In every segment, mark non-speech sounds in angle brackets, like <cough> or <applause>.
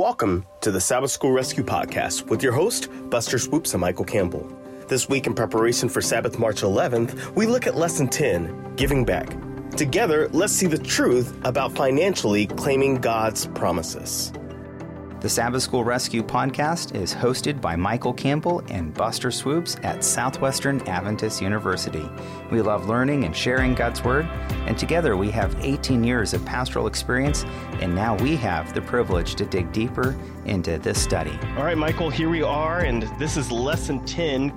Welcome to the Sabbath School Rescue Podcast with your host, Buster Swoopes and Michael Campbell. This week, in preparation for Sabbath March 11th, we look at Lesson 10 Giving Back. Together, let's see the truth about financially claiming God's promises. The Sabbath School Rescue podcast is hosted by Michael Campbell and Buster Swoopes at Southwestern Adventist University. We love learning and sharing God's Word, and together we have 18 years of pastoral experience, and now we have the privilege to dig deeper into this study. All right, Michael, here we are, and this is Lesson 10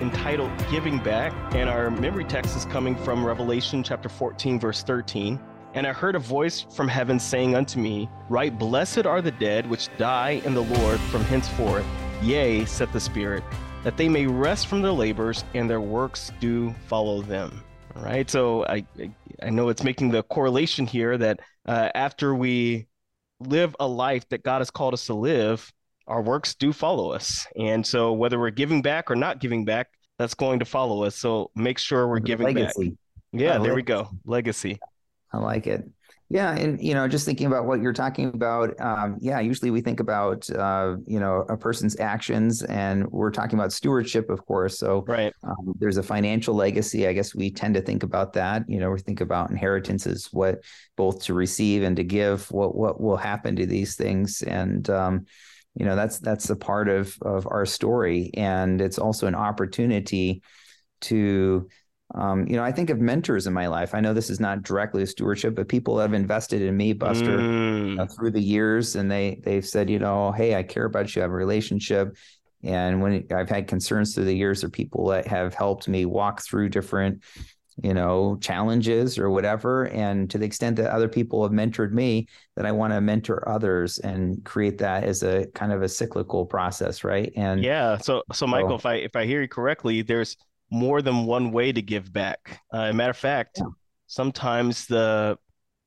entitled Giving Back, and our memory text is coming from Revelation chapter 14, verse 13. And I heard a voice from heaven saying unto me, Right, blessed are the dead which die in the Lord from henceforth. Yea, said the Spirit, that they may rest from their labors and their works do follow them. All right. So I I know it's making the correlation here that uh, after we live a life that God has called us to live, our works do follow us. And so whether we're giving back or not giving back, that's going to follow us. So make sure we're giving Legacy. back. Yeah, there we go. Legacy. I like it. Yeah, and you know, just thinking about what you're talking about, um, yeah, usually we think about uh, you know a person's actions, and we're talking about stewardship, of course. So, right, um, there's a financial legacy. I guess we tend to think about that. You know, we think about inheritances, what both to receive and to give, what what will happen to these things, and um, you know, that's that's a part of of our story, and it's also an opportunity to um, you know, I think of mentors in my life. I know this is not directly a stewardship, but people that have invested in me, Buster, mm. you know, through the years, and they they've said, you know, hey, I care about you, I have a relationship. And when I've had concerns through the years, are people that have helped me walk through different, you know, challenges or whatever. And to the extent that other people have mentored me, that I want to mentor others and create that as a kind of a cyclical process, right? And yeah, so so Michael, so, if I if I hear you correctly, there's more than one way to give back. Uh, matter of fact, yeah. sometimes the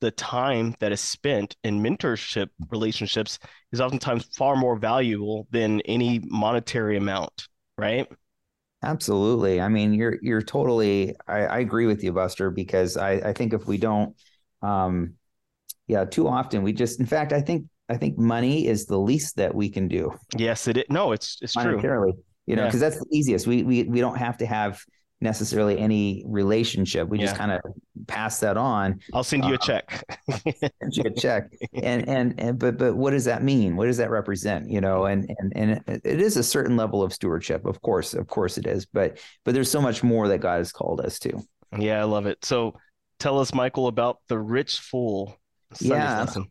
the time that is spent in mentorship relationships is oftentimes far more valuable than any monetary amount, right? Absolutely. I mean, you're you're totally. I, I agree with you, Buster, because I I think if we don't, um, yeah, too often we just. In fact, I think I think money is the least that we can do. Yes, it is. No, it's it's true you know, because yeah. that's the easiest. We we we don't have to have necessarily any relationship. We yeah. just kind of pass that on. I'll send you a uh, check. <laughs> send you a check. <laughs> And, and and but but what does that mean? What does that represent? You know, and and and it is a certain level of stewardship. Of course, of course it is. But but there's so much more that God has called us to. Yeah, I love it. So tell us, Michael, about the rich fool. Sunday's yeah. Lesson.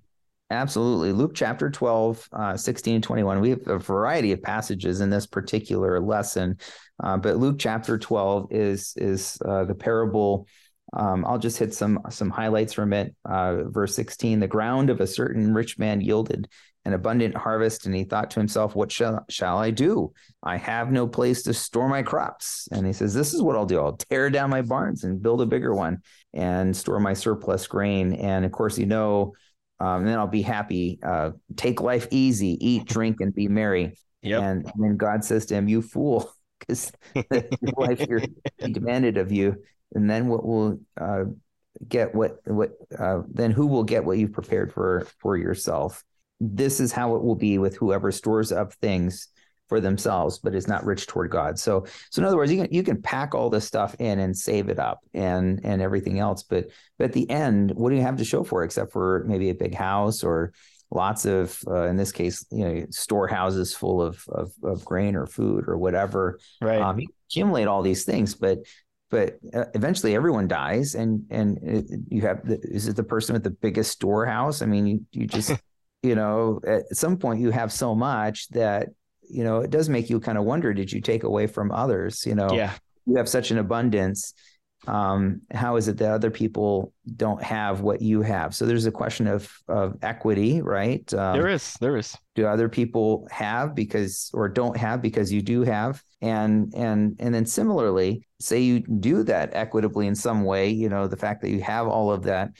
Absolutely. Luke chapter 12, uh, 16 and 21. We have a variety of passages in this particular lesson, uh, but Luke chapter 12 is, is uh, the parable. Um, I'll just hit some, some highlights from it. Uh, verse 16 The ground of a certain rich man yielded an abundant harvest, and he thought to himself, What shall, shall I do? I have no place to store my crops. And he says, This is what I'll do. I'll tear down my barns and build a bigger one and store my surplus grain. And of course, you know, um, then I'll be happy. Uh, take life easy, eat, drink, and be merry. Yep. And, and then God says to him, "You fool, <laughs> because <laughs> life here demanded of you, and then what will uh, get what what uh, then who will get what you've prepared for for yourself? This is how it will be with whoever stores up things for themselves, but is not rich toward God. So, so in other words, you can you can pack all this stuff in and save it up and and everything else, but but at the end, what do you have to show for it except for maybe a big house or lots of uh, in this case, you know, storehouses full of, of of grain or food or whatever. Right. Um, you accumulate all these things, but but uh, eventually everyone dies and and it, you have the, is it the person with the biggest storehouse i mean you, you just <laughs> you know at some point you have so much that you know, it does make you kind of wonder, did you take away from others? You know, yeah. you have such an abundance. Um, how is it that other people don't have what you have? So there's a question of of equity, right? Um, there is, there is. Do other people have because or don't have because you do have? And and and then similarly, say you do that equitably in some way, you know, the fact that you have all of that,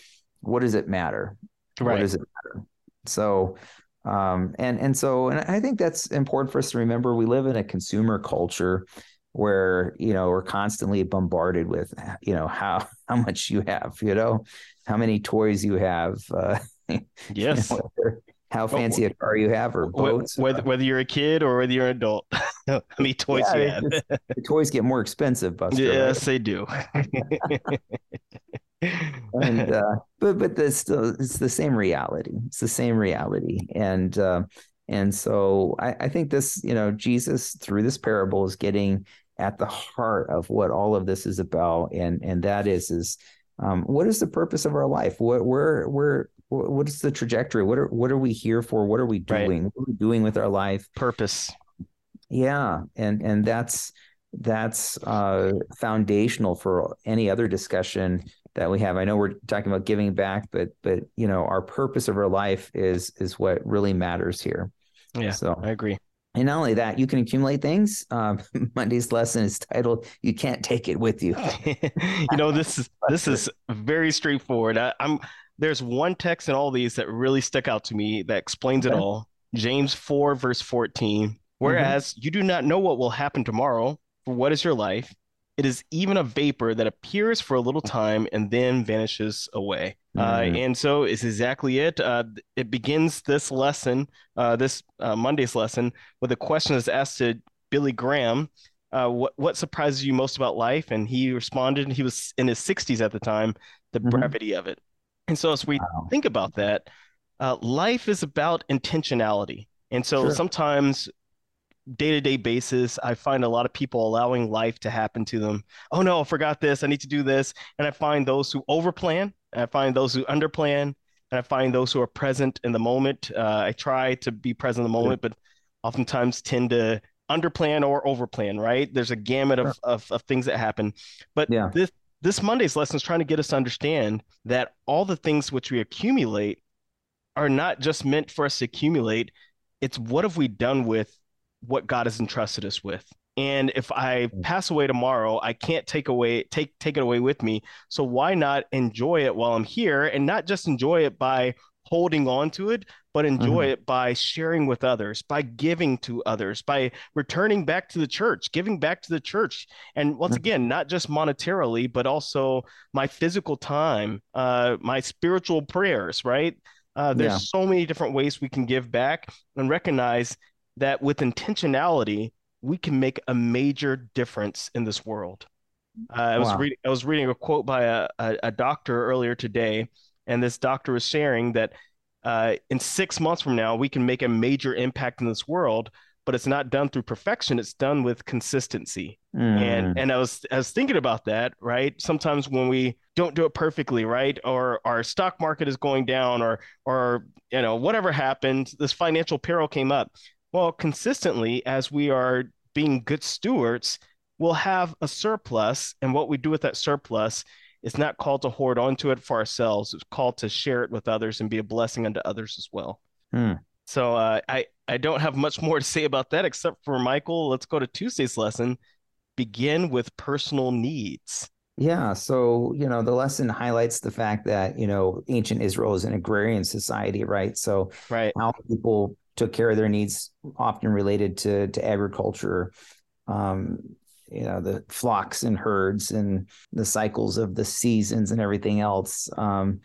what does it matter? Right. What does it matter? So um, and and so and I think that's important for us to remember. We live in a consumer culture where you know we're constantly bombarded with you know how <laughs> how much you have, you know, how many toys you have. Uh, <laughs> yes. You know, how fancy a car you have or boats. Whether, whether you're a kid or whether you're an adult. <laughs> How many toys yeah, you have. Just, the toys get more expensive, Buster. Yes, right? they do. And <laughs> uh, but but the still it's the same reality. It's the same reality. And uh, and so I, I think this, you know, Jesus through this parable is getting at the heart of what all of this is about. And and that is is um, what is the purpose of our life? What where where what is the trajectory? What are what are we here for? What are we doing? Right. What are we doing with our life? Purpose. Yeah, and and that's that's uh, foundational for any other discussion that we have. I know we're talking about giving back, but but you know our purpose of our life is is what really matters here. Yeah, so I agree. And not only that, you can accumulate things. Um, <laughs> Monday's lesson is titled "You Can't Take It With You." <laughs> you know, this is this is very straightforward. I, am there's one text in all these that really stuck out to me that explains okay. it all. James four verse fourteen. Whereas mm-hmm. you do not know what will happen tomorrow, for what is your life? It is even a vapor that appears for a little time and then vanishes away. Uh, mm-hmm. Uh, and so it's exactly it. Uh, it begins this lesson, uh, this uh, Monday's lesson, with a question that's asked to Billy Graham. Uh, what what surprises you most about life? And he responded. He was in his 60s at the time. The mm-hmm. brevity of it. And so as we wow. think about that, life is about intentionality. And so sure. sometimes day-to-day basis i find a lot of people allowing life to happen to them. Oh no i forgot this i need to do this. And i find those who overplan and i find those who underplan and i find those who are present in the moment. Uh, i try to be present in the moment but oftentimes tend to underplan or overplan right? There's a gamut of, of, of things that happen. But yeah. this this monday's lesson is trying to get us to understand that all the things which we accumulate are not just meant for us to accumulate. It's what have we done with what God has entrusted us with. And if I mm. pass away tomorrow, I can't take away take take it away with me. So why not enjoy it while I'm here and not just enjoy it by holding on to it, but enjoy mm-hmm. it by sharing with others, by giving to others, by returning back to the church, giving back to the church. And once mm-hmm. again, not just monetarily, but also my physical time, uh, my spiritual prayers, right? Uh, there's yeah. so many different ways we can give back and recognize that with intentionality, we can make a major difference in this world. Uh, I was wow. reading I was reading a quote by a, a, a, doctor earlier today, and this doctor was sharing that uh, in six months from now we can make a major impact in this world, but it's not done through perfection; it's done with consistency. Mm. And and I was I was thinking about that. Right, sometimes when we don't do it perfectly, right, or our stock market is going down, or or you know whatever happened, this financial peril came up well, consistently, as we are being good stewards, we'll have a surplus. And what we do with that surplus is not called to hoard onto it for ourselves. It's called to share it with others and be a blessing unto others as well. Hmm. So uh, I, I don't have much more to say about that except for Michael. Let's go to Tuesday's lesson. Begin with personal needs. Yeah. So, you know, the lesson highlights the fact that, you know, ancient Israel is an agrarian society, right? So, right. how people took care of their needs, often related to to agriculture. Um, you know the flocks and herds and the cycles of the seasons and everything else. Um,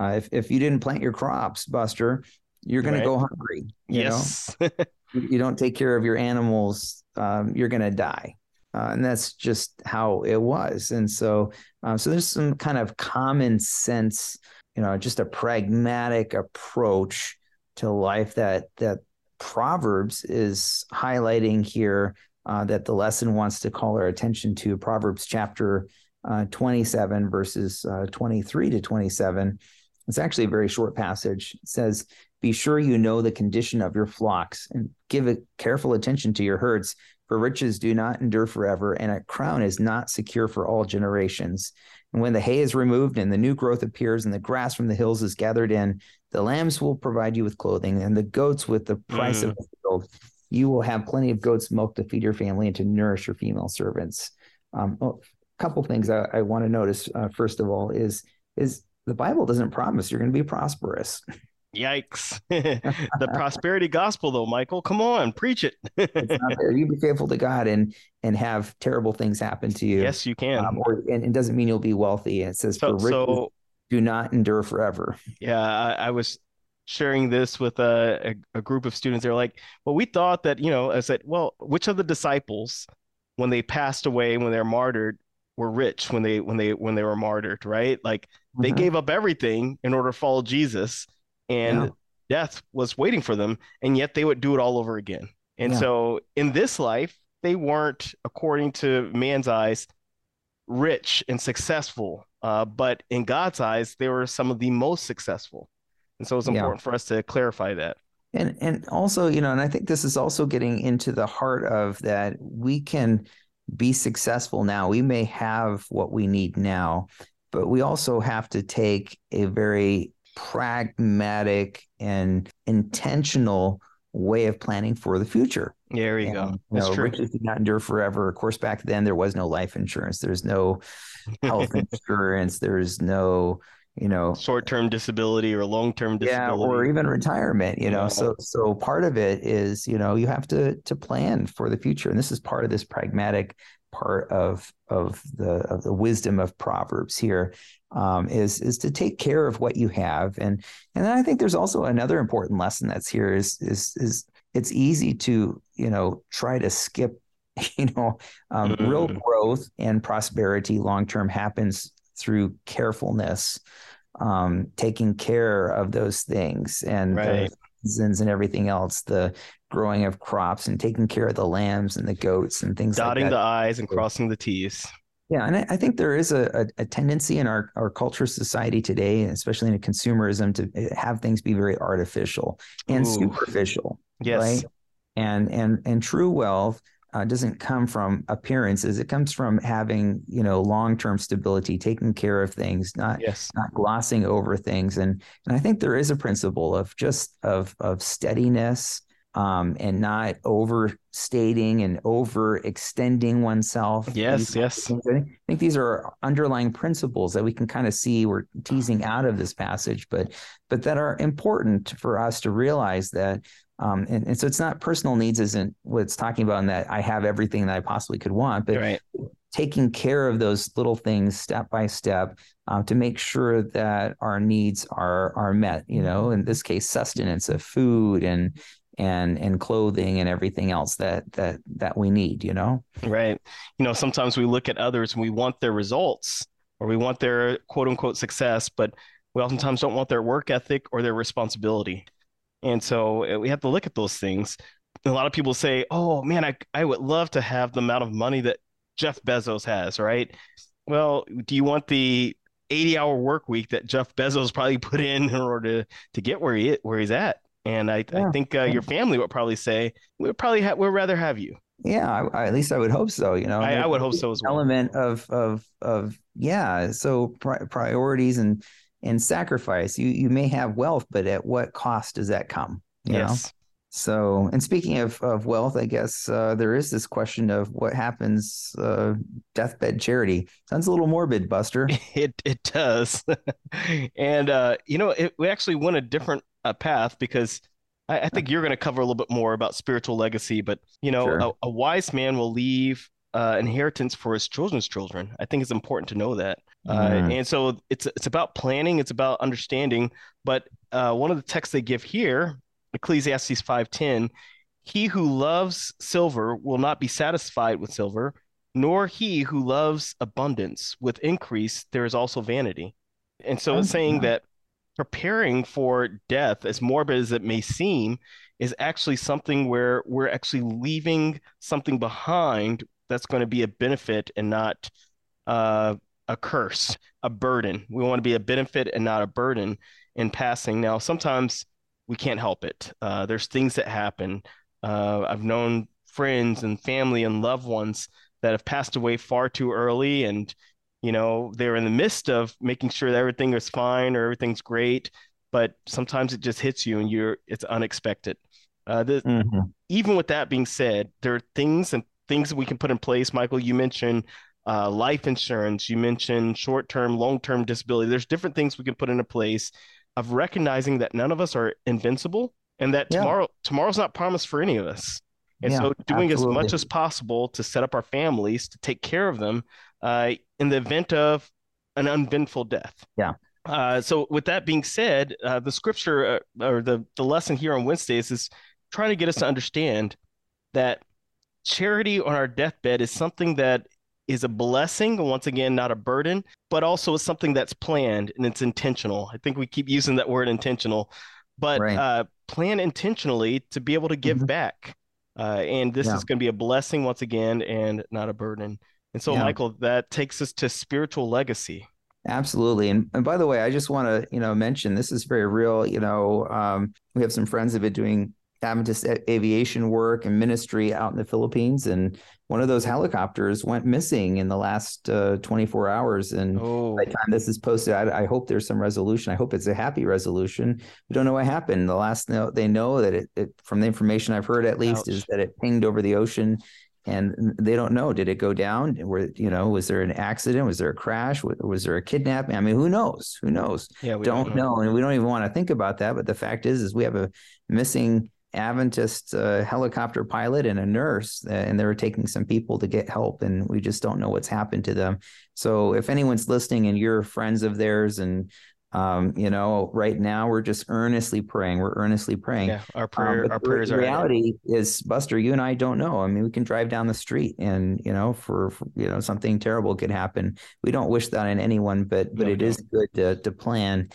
uh, if if you didn't plant your crops, Buster, you're going right. to go hungry. You yes. <laughs> know, you don't take care of your animals, um, you're going to die. Uh, and that's just how it was. And so, uh, so there's some kind of common sense, you know, just a pragmatic approach to life that that Proverbs is highlighting here uh, that the lesson wants to call our attention to Proverbs chapter uh, 27 verses uh, 23 to 27. It's actually a very short passage. It says, "Be sure you know the condition of your flocks and give a careful attention to your herds." For riches do not endure forever, and a crown is not secure for all generations. And when the hay is removed and the new growth appears and the grass from the hills is gathered in, the lambs will provide you with clothing and the goats with the price mm. of the field. You will have plenty of goats' milk to feed your family and to nourish your female servants. Um, well, a couple things I, I want to notice. Uh, first of all, is is the Bible doesn't promise you're going to be prosperous. <laughs> Yikes. <laughs> the <laughs> prosperity gospel though, Michael. Come on, preach it. it's not <laughs> there. You be faithful to God and and have terrible things happen to you. Yes, you can. Um, or and it doesn't mean you'll be wealthy. It says so, for riches so, do not endure forever. Yeah, I, I was sharing this with a, a, a group of students. They're like, well, we thought that, you know, I said, well, which of the disciples, when they passed away, when they're martyred, were rich when they when they when they were martyred, right? Like they mm-hmm. gave up everything in order to follow Jesus, and yeah. death was waiting for them, and yet they would do it all over again. And yeah. so in this life, they weren't, according to man's eyes, rich and successful. Uh, but in God's eyes, they were some of the most successful. And so it's important yeah. for us to clarify that. And and also, you know, and I think this is also getting into the heart of that we can be successful now. We may have what we need now, but we also have to take a very pragmatic and intentional way of planning for the future. There you and, go. That's you know, true. riches did not endure forever. Of course, back then there was no life insurance. There's no health <laughs> insurance. There's no, you know, short-term disability or long-term disability. Yeah, or even retirement. You know, yeah. so so part of it is you know you have to to plan for the future, and this is part of this pragmatic part of of the of the wisdom of proverbs here um, is is to take care of what you have and and then I think there's also another important lesson that's here is is is it's easy to you know try to skip <laughs> you know um, mm-hmm. real growth and prosperity long term happens through carefulness um, taking care of those things and right. the seasons and everything else the growing of crops and taking care of the lambs and the goats and things dotting like the i's and crossing the t's yeah, and I, I think there is a, a, tendency in our, our culture society today, especially in consumerism, to eh, have things be very artificial and Ooh. superficial. Yes. Right. And and and true wealth uh, doesn't come from appearances. It comes from having you know long term stability, taking care of things, not yes. not glossing over things. And and I think there is a principle of just of of steadiness um, and not overstating and overextending oneself. Yes, yes. I think these are underlying principles that we can kind of see we're teasing out of this passage, but but that are important for us to realize that. Um, and, and so it's not personal needs isn't what it's talking about in that I have everything that I possibly could want, but right. taking care of those little things step by step uh, to make sure that our needs are are met. You know, in this case, sustenance of food and and and clothing and everything else that that that we need you know? Right. You know sometimes we look at others and we want their results or we want their quote unquote success but we oftentimes don't want their work ethic or their responsibility. And so uh, we have to look at those things. A lot of people say oh man i, I would love to have the amount of money that jeff bezos has right? Well do you want the 80 hour work week that jeff bezos <laughs> probably put in in order to, to get where he where he's at and I, yeah. I think uh, your family would probably say we would probably ha- we'd rather have you. Yeah, I, at least I would hope so. You know, I, I would hope so as well. Element of of of yeah. So pri- priorities and and sacrifice. You you may have wealth, but at what cost does that come? You yes. Know? So, and speaking of, of wealth, I guess uh, there is this question of what happens uh, deathbed charity. Sounds a little morbid, Buster. <laughs> It it does, <laughs> and uh, you know, it, we actually went a different a path because I, I think you're going to cover a little bit more about spiritual legacy. But you know, sure. a, a, wise man will leave uh, inheritance for his children's children. I think it's important to know that. Uh, mm. and so it's it's about planning, it's about understanding. But uh, one of the texts they give here, Ecclesiastes five ten, he who loves silver will not be satisfied with silver, nor he who loves abundance with increase. There is also vanity. And so it's saying that preparing for death, as morbid as it may seem, is actually something where we're actually leaving something behind that's going to be a benefit and not uh, a curse, a burden. We want to be a benefit and not a burden in passing. Now, sometimes we can't help it. Uh, there's things that happen. Uh, I've known friends and family and loved ones that have passed away far too early, and you know they're in the midst of making sure that everything is fine or everything's great but sometimes it just hits you and you're it's unexpected uh, the, mm-hmm. even with that being said there are things and things that we can put in place michael you mentioned uh, life insurance you mentioned short-term long-term disability there's different things we can put into place of recognizing that none of us are invincible and that yeah. tomorrow tomorrow's not promised for any of us and yeah, so doing absolutely. as much as possible to set up our families to take care of them uh, in the event of an uneventful death. Yeah. Uh, so, with that being said, uh, the scripture uh, or the the lesson here on Wednesdays is trying to get us to understand that charity on our deathbed is something that is a blessing, once again, not a burden, but also is something that's planned and it's intentional. I think we keep using that word intentional, but right. uh, plan intentionally to be able to give mm-hmm. back. Uh, and this yeah. is going to be a blessing once again and not a burden. And so, yeah. Michael, that takes us to spiritual legacy. Absolutely. And, and by the way, I just want to, you know, mention this is very real. You know, um, we have some friends that have been doing Adventist aviation work and ministry out in the Philippines. And one of those helicopters went missing in the last uh, 24 hours. And oh. by the time this is posted, I, I, hope there's some resolution. I hope it's a happy resolution. We don't know what happened. The last they know that it, it, from the information I've heard at least, Ouch. is that it pinged over the ocean and they don't know did it go down where you know was there an accident was there a crash was there a kidnapping i mean who knows who knows yeah we don't, don't know. know. and we don't even want to think about that but the fact is is we have a missing Adventist uh, helicopter pilot and a nurse, uh, and they were taking some people to get help, and we just don't know what's happened to them. So, if anyone's listening and you're friends of theirs, and um, you know, right now we're just earnestly praying. We're earnestly praying. Yeah, our um, prayer, um, our prayers the reality is, Buster, you and I don't know. I mean, we can drive down the street, and you know, for, for you know, something terrible could happen. We don't wish that on anyone, but but no, it no. is good to to plan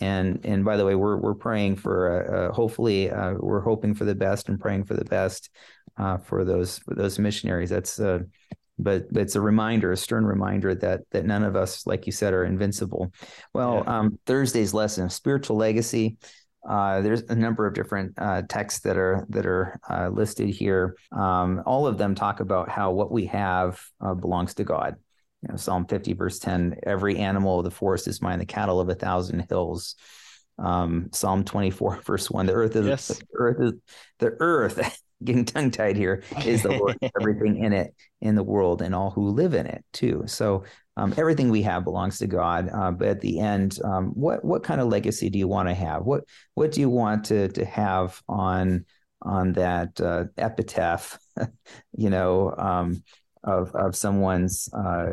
and and by the way, we're we're praying for uh, uh, hopefully uh, we're hoping for the best and praying for the best uh, for those for those missionaries. That's uh, but, it's a reminder, a stern reminder that that none of us, like you said, are invincible. Well, yeah. um, Thursday's lesson, spiritual legacy. Uh, there's a number of different uh, texts that are that are uh, listed here. Um, all of them talk about how what we have belongs to God. You know, Psalm 50, verse 10, every animal of the forest is mine, the cattle of a thousand hills. Um, Psalm 24, <laughs> verse 1, the earth is yes. the earth is the earth, getting tongue tied here, <laughs> is the Lord, everything in it, in the world, and all who live in it too. So um, everything we have belongs to God. Uh, but at the end, um, what what kind of legacy do you want to have? What what do you want to to have on on that uh, epitaph? <laughs> you know, um, of of someone's uh,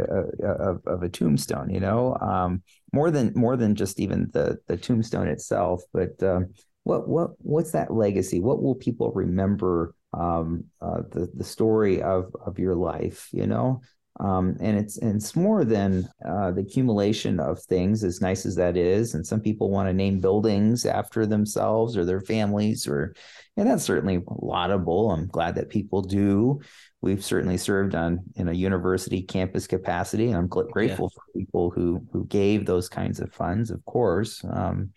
uh, of, of a tombstone. You know, um, more than more than just even the the tombstone itself, but um, what what what's that legacy? What will people remember um, uh, the the story of of your life? You know. Um, and it's and it's more than uh, the accumulation of things, as nice as that is. And some people want to name buildings after themselves or their families, or and that's certainly laudable. I'm glad that people do we've certainly served on in a university campus capacity. And I'm grateful yeah. for people who who gave those kinds of funds, of course. Um,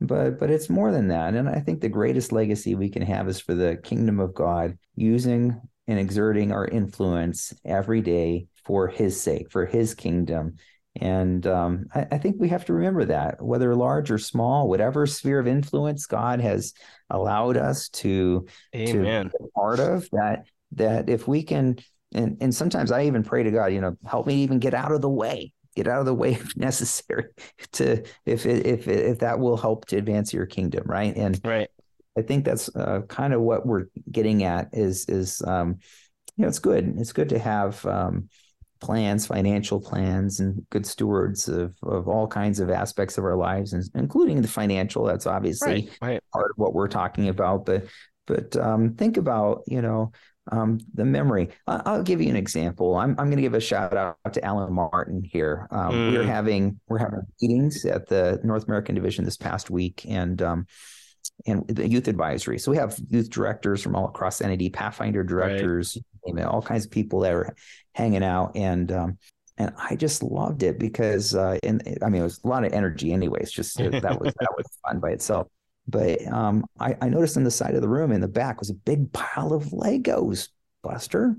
but but it's more than that. And I think the greatest legacy we can have is for the kingdom of God, using and exerting our influence every day for His sake, for His kingdom. And um, I, I, think we have to remember that, whether large or small, whatever sphere of influence God has allowed us to, Amen. to be part of, that that if we can and and sometimes I even pray to God, you know, help me even get out of the way, get out of the way <laughs> if necessary to if it, if if that will help to advance your kingdom, right? And right. I think that's uh, kind of what we're getting at is is um, you know it's good it's good to have um, plans, financial plans, and good stewards of of all kinds of aspects of our lives, and including the financial. That's obviously right, right. part of what we're talking about, but but um, think about you know um, the memory. I'll give you an example. I'm, I'm going to give a shout out to Alan Martin here. Um, mm. We're having we're having meetings at the North American Division this past week, and um, and the youth advisory. So we have youth directors from all across NAD, Pathfinder directors, right. all kinds of people that are hanging out, and um, and I just loved it because, uh, and I mean, it was a lot of energy, anyways. Just that was that was fun by itself. But um, I, I noticed on the side of the room in the back was a big pile of Legos, Buster.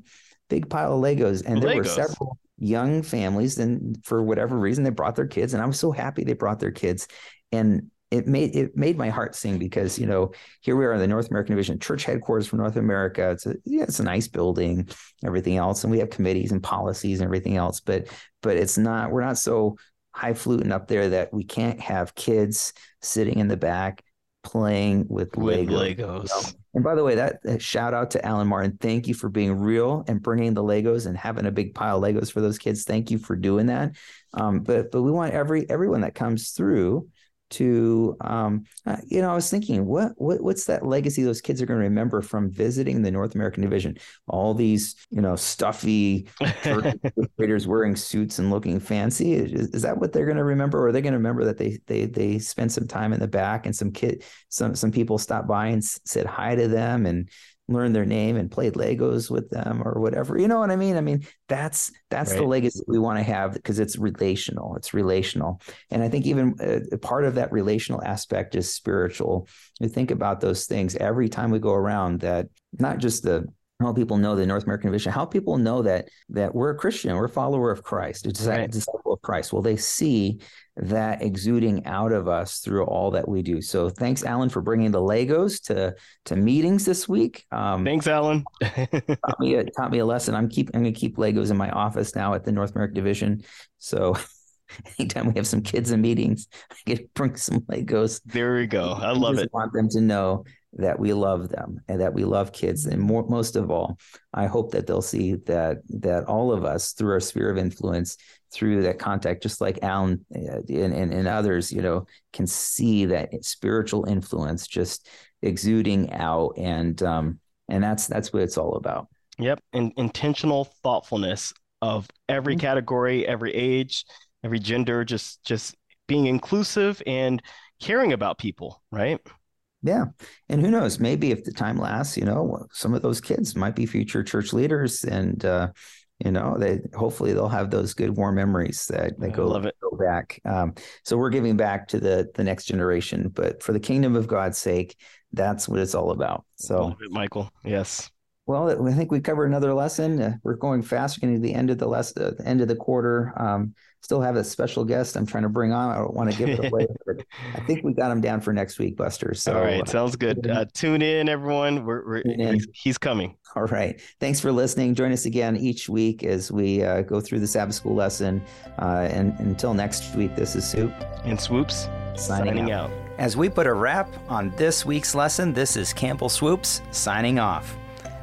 Big pile of Legos. And there Legos. were several young families, and for whatever reason, they brought their kids. And I was so happy they brought their kids. And it made it made my heart sing because you know here we are in the North American Division church headquarters for North America. It's a yeah, it's a nice building, everything else, and we have committees and policies and everything else. But but it's not we're not so high fluting up there that we can't have kids sitting in the back playing with, with Legos. Legos. And by the way, that, shout out to Alan Martin. Thank you for being real and bringing the Legos and having a big pile of Legos for those kids. Thank you for doing that. Um, but but we want every everyone that comes through to um, uh, you know i was thinking what, what what's that legacy those kids are going to remember from visiting the north american division? All these you know stuffy <laughs> traders wearing suits and looking fancy. Is, is that what they're going to remember? Or are they going to remember that they they they spent some time in the back and some kid some some people stopped by and said hi to them and learned their name and played Legos with them or whatever. You know what I mean? I mean, that's that's right. the legacy we want to have because it's relational. It's relational. And I think even uh, part of that relational aspect is spiritual. You think about those things every time we go around that not just the how people know the North American Division, how people know that that we're a Christian, we're a follower of Christ, a disciple of Christ. Well, they see that exuding out of us through all that we do. So thanks, Alan, for bringing the Legos to to meetings this week. Um, thanks, Alan. <laughs> taught me a, taught me a lesson. I'm keep I'm going to keep Legos in my office now at the North American Division. So <laughs> <laughs> anytime we have some kids in meetings, I get bring some Legos. There we go. I love it. Want them to know that we love them and that we love kids and more, most of all i hope that they'll see that that all of us through our sphere of influence through that contact just like alan uh, and, and, and others you know can see that spiritual influence just exuding out and um and that's that's what it's all about yep and intentional thoughtfulness of every mm-hmm. category every age every gender just just being inclusive and caring about people right yeah. And who knows, maybe if the time lasts, you know, some of those kids might be future church leaders and, uh, you know, they hopefully they'll have those good warm memories that, that go, go back. Um, so we're giving back to the the next generation, but for the kingdom of God's sake, that's what it's all about. So, Michael, yes. Well, I think we covered another lesson. Uh, we're going fast, we're getting to the end of the lesson, uh, the end of the quarter. Um, still have a special guest I'm trying to bring on. I don't want to give it <laughs> away, but I think we got him down for next week, Buster. So, all right, sounds good. Uh, tune in, everyone. We're, we're he's, he's, coming. All right. Thanks for listening. Join us again each week as we uh, go through the Sabbath School lesson. Uh, and until next week, this is Soup and Swoopes signing, signing out. out. As we put a wrap on this week's lesson, this is Campbell Swoopes signing off.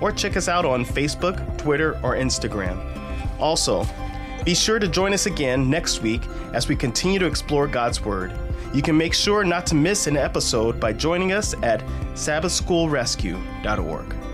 or check us out on Facebook, Twitter, or Instagram. Also, be sure to join us again next week as we continue to explore God's Word. You can make sure not to miss an episode by joining us at SabbathSchoolRescue.org.